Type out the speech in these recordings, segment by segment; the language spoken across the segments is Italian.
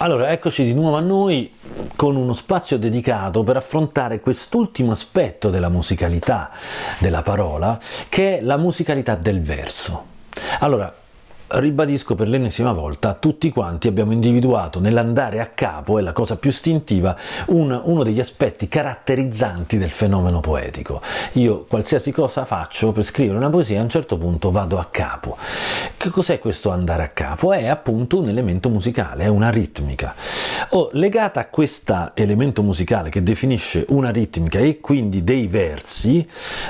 Allora, eccoci di nuovo a noi con uno spazio dedicato per affrontare quest'ultimo aspetto della musicalità della parola, che è la musicalità del verso. Allora, ribadisco per l'ennesima volta, tutti quanti abbiamo individuato nell'andare a capo, è la cosa più istintiva, un, uno degli aspetti caratterizzanti del fenomeno poetico. Io qualsiasi cosa faccio per scrivere una poesia, a un certo punto vado a capo. Che cos'è questo andare a capo? È appunto un elemento musicale, è una ritmica. Oh, legata a questo elemento musicale che definisce una ritmica e quindi dei versi,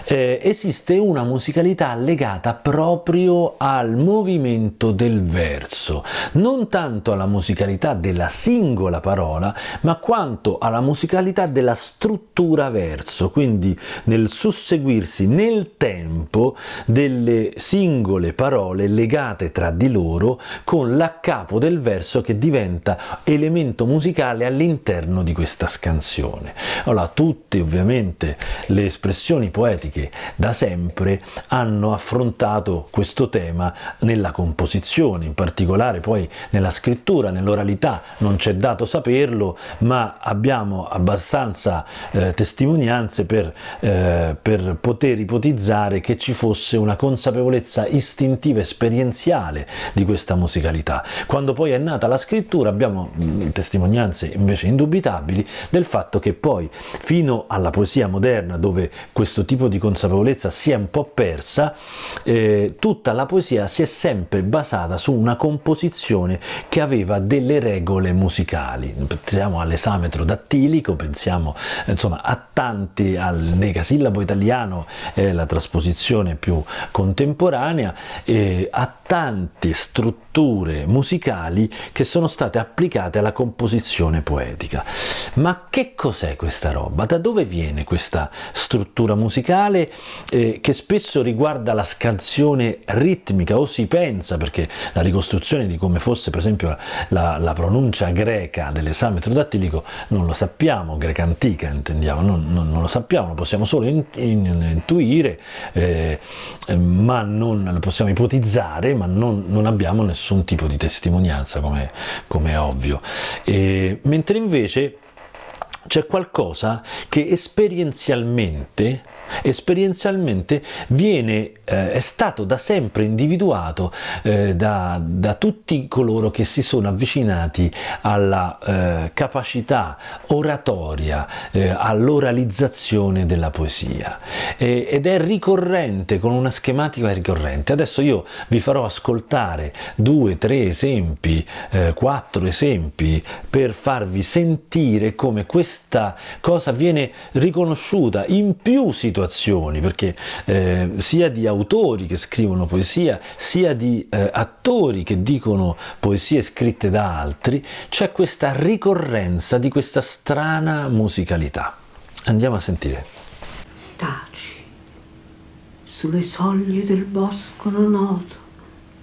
eh, esiste una musicalità legata proprio al movimento del verso, non tanto alla musicalità della singola parola, ma quanto alla musicalità della struttura verso, quindi nel susseguirsi nel tempo delle singole parole legate tra di loro con l'accapo del verso che diventa elemento musicale all'interno di questa scansione. Allora, tutte ovviamente le espressioni poetiche da sempre hanno affrontato questo tema nella composizione, in particolare poi nella scrittura, nell'oralità, non c'è dato saperlo, ma abbiamo abbastanza eh, testimonianze per, eh, per poter ipotizzare che ci fosse una consapevolezza istintiva, esperienziale di questa musicalità. Quando poi è nata la scrittura abbiamo mm, testimonianze invece indubitabili del fatto che poi fino alla poesia moderna dove questo tipo di consapevolezza si è un po' persa, eh, tutta la poesia si è sempre basata su una composizione che aveva delle regole musicali. Pensiamo all'esametro dattilico, pensiamo insomma a tanti, al negasillabo italiano è la trasposizione più contemporanea, eh, a tante strutture musicali che sono state applicate alla composizione poetica. Ma che cos'è questa roba? Da dove viene questa struttura musicale eh, che spesso riguarda la scansione ritmica o si pensa perché la ricostruzione di come fosse per esempio la, la pronuncia greca dell'esame trodattilico non lo sappiamo, greca antica intendiamo, non, non, non lo sappiamo, lo possiamo solo in, in, intuire, eh, ma non lo possiamo ipotizzare, ma non, non, abbiamo nessun tipo di testimonianza come, come è ovvio. E, mentre invece c'è qualcosa che esperienzialmente esperienzialmente viene, eh, è stato da sempre individuato eh, da, da, tutti coloro che si sono avvicinati alla eh, capacità oratoria, eh, all'oralizzazione della poesia ed è ricorrente, con una schematica ricorrente. Adesso io vi farò ascoltare due, tre esempi, eh, quattro esempi per farvi sentire come questa cosa viene riconosciuta in più situazioni situazioni, perché eh, sia di autori che scrivono poesia, sia di eh, attori che dicono poesie scritte da altri, c'è questa ricorrenza di questa strana musicalità. Andiamo a sentire. Taci, sulle soglie del bosco non odo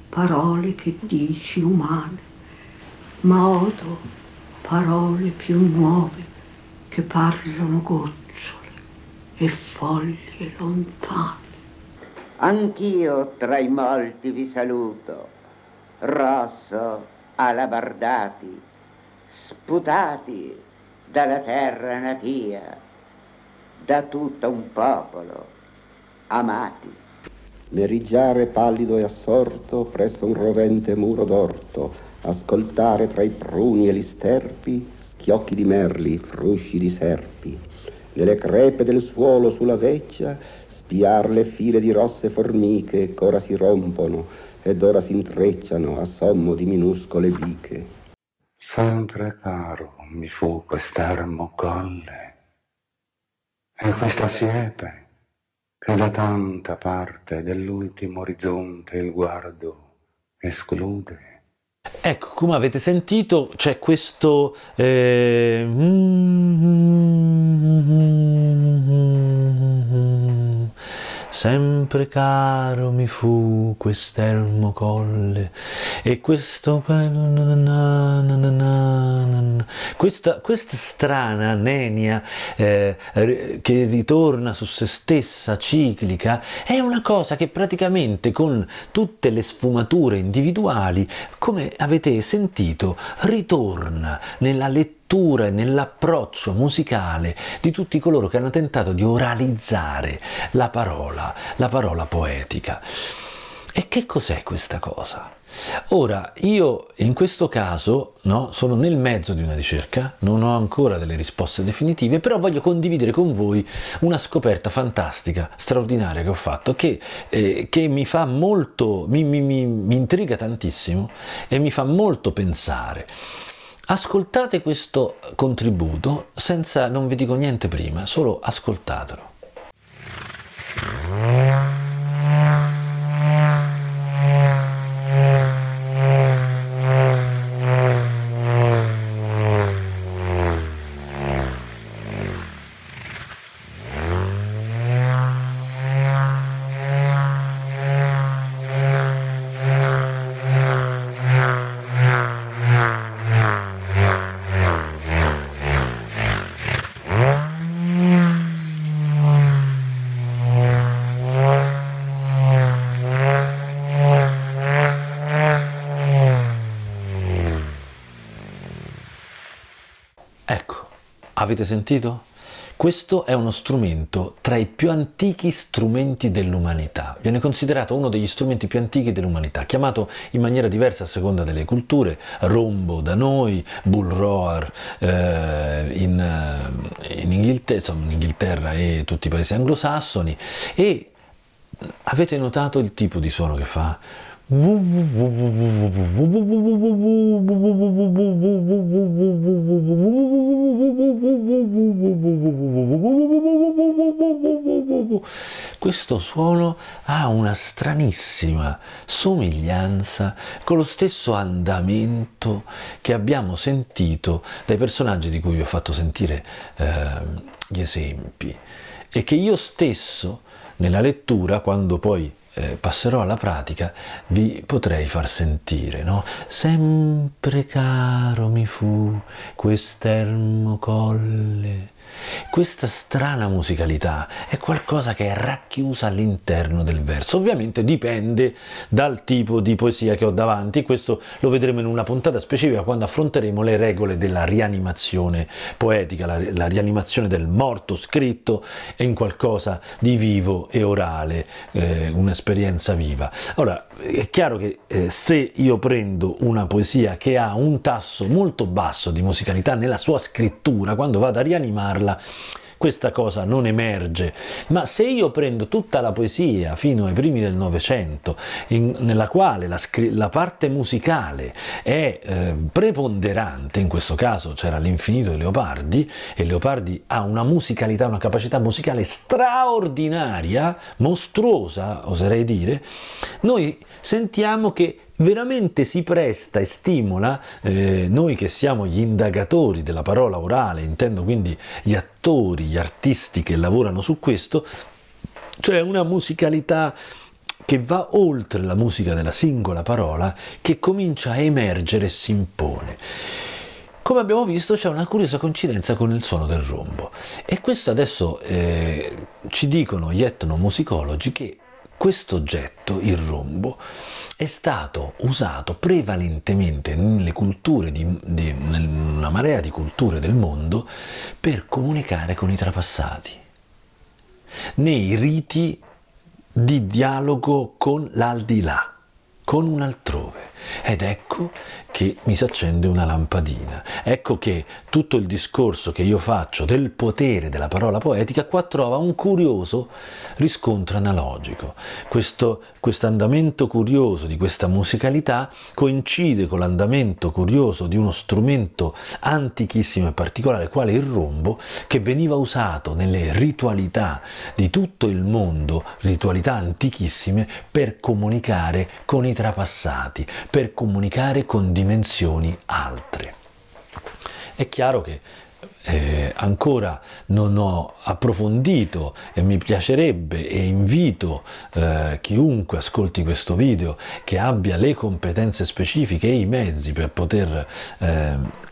parole che dici umane, ma odo parole più nuove che parlano gocce e foglie lontane. Anch'io tra i molti vi saluto, rosso alabardati, sputati dalla terra natia, da tutto un popolo, amati. Meriggiare pallido e assorto presso un rovente muro d'orto, ascoltare tra i pruni e gli sterpi schiocchi di merli, frusci di serpi nelle crepe del suolo sulla vecchia, spiar le file di rosse formiche che ora si rompono ed ora si intrecciano a sommo di minuscole biche. Sempre caro mi fu quest'ermo colle e questa siepe che da tanta parte dell'ultimo orizzonte il guardo esclude. Ecco, come avete sentito, c'è questo... Eh, sempre caro mi fu quest'ermo colle e questo questa, questa strana nenia eh, che ritorna su se stessa, ciclica, è una cosa che praticamente con tutte le sfumature individuali, come avete sentito, ritorna nella lettura e nell'approccio musicale di tutti coloro che hanno tentato di oralizzare la parola, la parola poetica. E che cos'è questa cosa? Ora, io in questo caso no, sono nel mezzo di una ricerca, non ho ancora delle risposte definitive, però voglio condividere con voi una scoperta fantastica, straordinaria che ho fatto, che, eh, che mi fa molto, mi, mi, mi, mi intriga tantissimo e mi fa molto pensare. Ascoltate questo contributo senza, non vi dico niente prima, solo ascoltatelo. Avete sentito? Questo è uno strumento tra i più antichi strumenti dell'umanità. Viene considerato uno degli strumenti più antichi dell'umanità, chiamato in maniera diversa a seconda delle culture, rombo da noi, bull roar eh, in, eh, in, Inghilterra, insomma, in Inghilterra e tutti i paesi anglosassoni. E avete notato il tipo di suono che fa? Questo suono ha una stranissima somiglianza con lo stesso andamento che abbiamo sentito dai personaggi di cui vi ho fatto sentire eh, gli esempi. E che io stesso nella lettura, quando poi eh, passerò alla pratica, vi potrei far sentire, no? Sempre caro mi fu quest'ermo colle questa strana musicalità è qualcosa che è racchiusa all'interno del verso. Ovviamente dipende dal tipo di poesia che ho davanti, questo lo vedremo in una puntata specifica quando affronteremo le regole della rianimazione poetica, la, la rianimazione del morto scritto in qualcosa di vivo e orale, eh, un'esperienza viva. Ora, è chiaro che eh, se io prendo una poesia che ha un tasso molto basso di musicalità nella sua scrittura, quando vado a rianimarla, questa cosa non emerge, ma se io prendo tutta la poesia fino ai primi del Novecento, nella quale la, la, parte musicale è eh, preponderante, in questo caso c'era l'infinito di Leopardi, e Leopardi ha una musicalità, una capacità musicale straordinaria, mostruosa, oserei dire, noi sentiamo che veramente si presta e stimola eh, noi che siamo gli indagatori della parola orale, intendo quindi gli attori, gli artisti che lavorano su questo, cioè una musicalità che va oltre la musica della singola parola, che comincia a emergere e si impone. Come abbiamo visto c'è una curiosa coincidenza con il suono del rombo e questo adesso eh, ci dicono gli etnomusicologi che questo oggetto, il rombo, è stato usato prevalentemente nelle culture, di, di, nella marea di culture del mondo, per comunicare con i trapassati, nei riti di dialogo con l'aldilà, con un altrove. Ed ecco che mi si accende una lampadina. Ecco che tutto il discorso che io faccio del potere della parola poetica qua trova un curioso riscontro analogico. Questo andamento curioso di questa musicalità coincide con l'andamento curioso di uno strumento antichissimo e particolare quale il rombo che veniva usato nelle ritualità di tutto il mondo, ritualità antichissime, per comunicare con i trapassati, per comunicare con dimensioni altre. È chiaro che eh, ancora non ho approfondito e mi piacerebbe e invito eh, chiunque ascolti questo video che abbia le competenze specifiche e i mezzi per poter eh,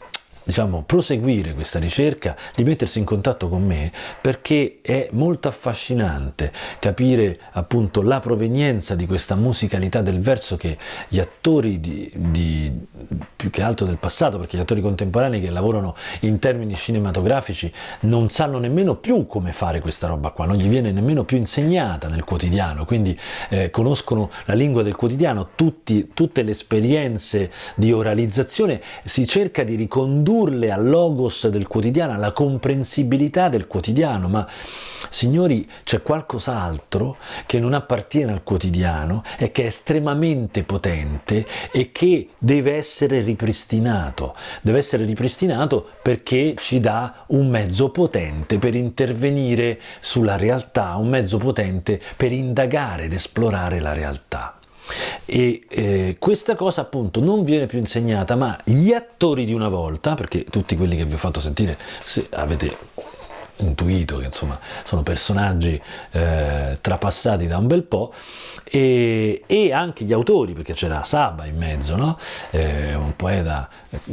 diciamo, proseguire questa ricerca, di mettersi in contatto con me perché è molto affascinante capire appunto la provenienza di questa musicalità del verso che gli attori di, di, più che altro del passato, perché gli attori contemporanei che lavorano in termini cinematografici non sanno nemmeno più come fare questa roba qua, non gli viene nemmeno più insegnata nel quotidiano, quindi eh, conoscono la lingua del quotidiano, tutti, tutte le esperienze di oralizzazione si cerca di ricondurre ridurle al logos del quotidiano, alla comprensibilità del quotidiano, ma signori c'è qualcos'altro che non appartiene al quotidiano e che è estremamente potente e che deve essere ripristinato. Deve essere ripristinato perché ci dà un mezzo potente per intervenire sulla realtà, un mezzo potente per indagare ed esplorare la realtà. E eh, questa cosa appunto non viene più insegnata, ma gli attori di una volta, perché tutti quelli che vi ho fatto sentire, se avete intuito che insomma sono personaggi eh, trapassati da un bel po' e, e, anche gli autori perché c'era Saba in mezzo no? eh, un poeta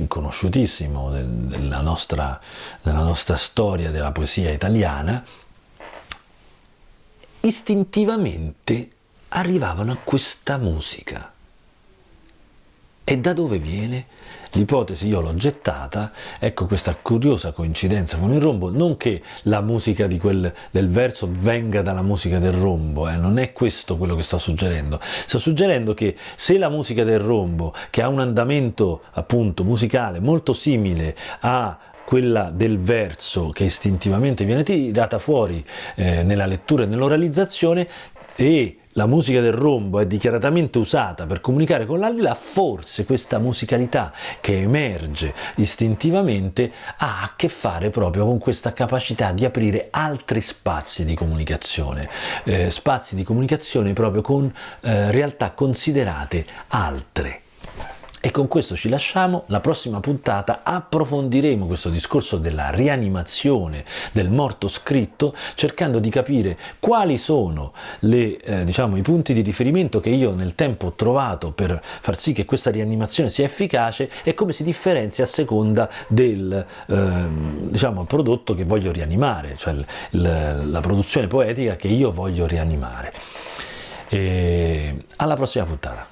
conosciutissimo del, della, nostra, della nostra storia della poesia italiana istintivamente arrivavano a questa musica. E da dove viene? L'ipotesi io l'ho gettata, ecco questa curiosa coincidenza con il rombo, non che la musica quel, del verso venga dalla musica del rombo, eh, non è questo quello che sto suggerendo, sto suggerendo che se la musica del rombo, che ha un andamento appunto musicale molto simile a quella del verso che istintivamente viene tirata fuori eh, nella lettura e nell'oralizzazione e la musica del rombo è dichiaratamente usata per comunicare con l'aldilà, forse questa musicalità che emerge istintivamente ha a che fare proprio con questa capacità di aprire altri spazi di comunicazione, eh, spazi di comunicazione proprio con eh, realtà considerate altre. E con questo ci lasciamo, la prossima puntata approfondiremo questo discorso della rianimazione del morto scritto cercando di capire quali sono le, eh, diciamo, i punti di riferimento che io nel tempo ho trovato per far sì che questa rianimazione sia efficace e come si differenzia a seconda del eh, diciamo, prodotto che voglio rianimare, cioè l, la produzione poetica che io voglio rianimare. E alla prossima puntata.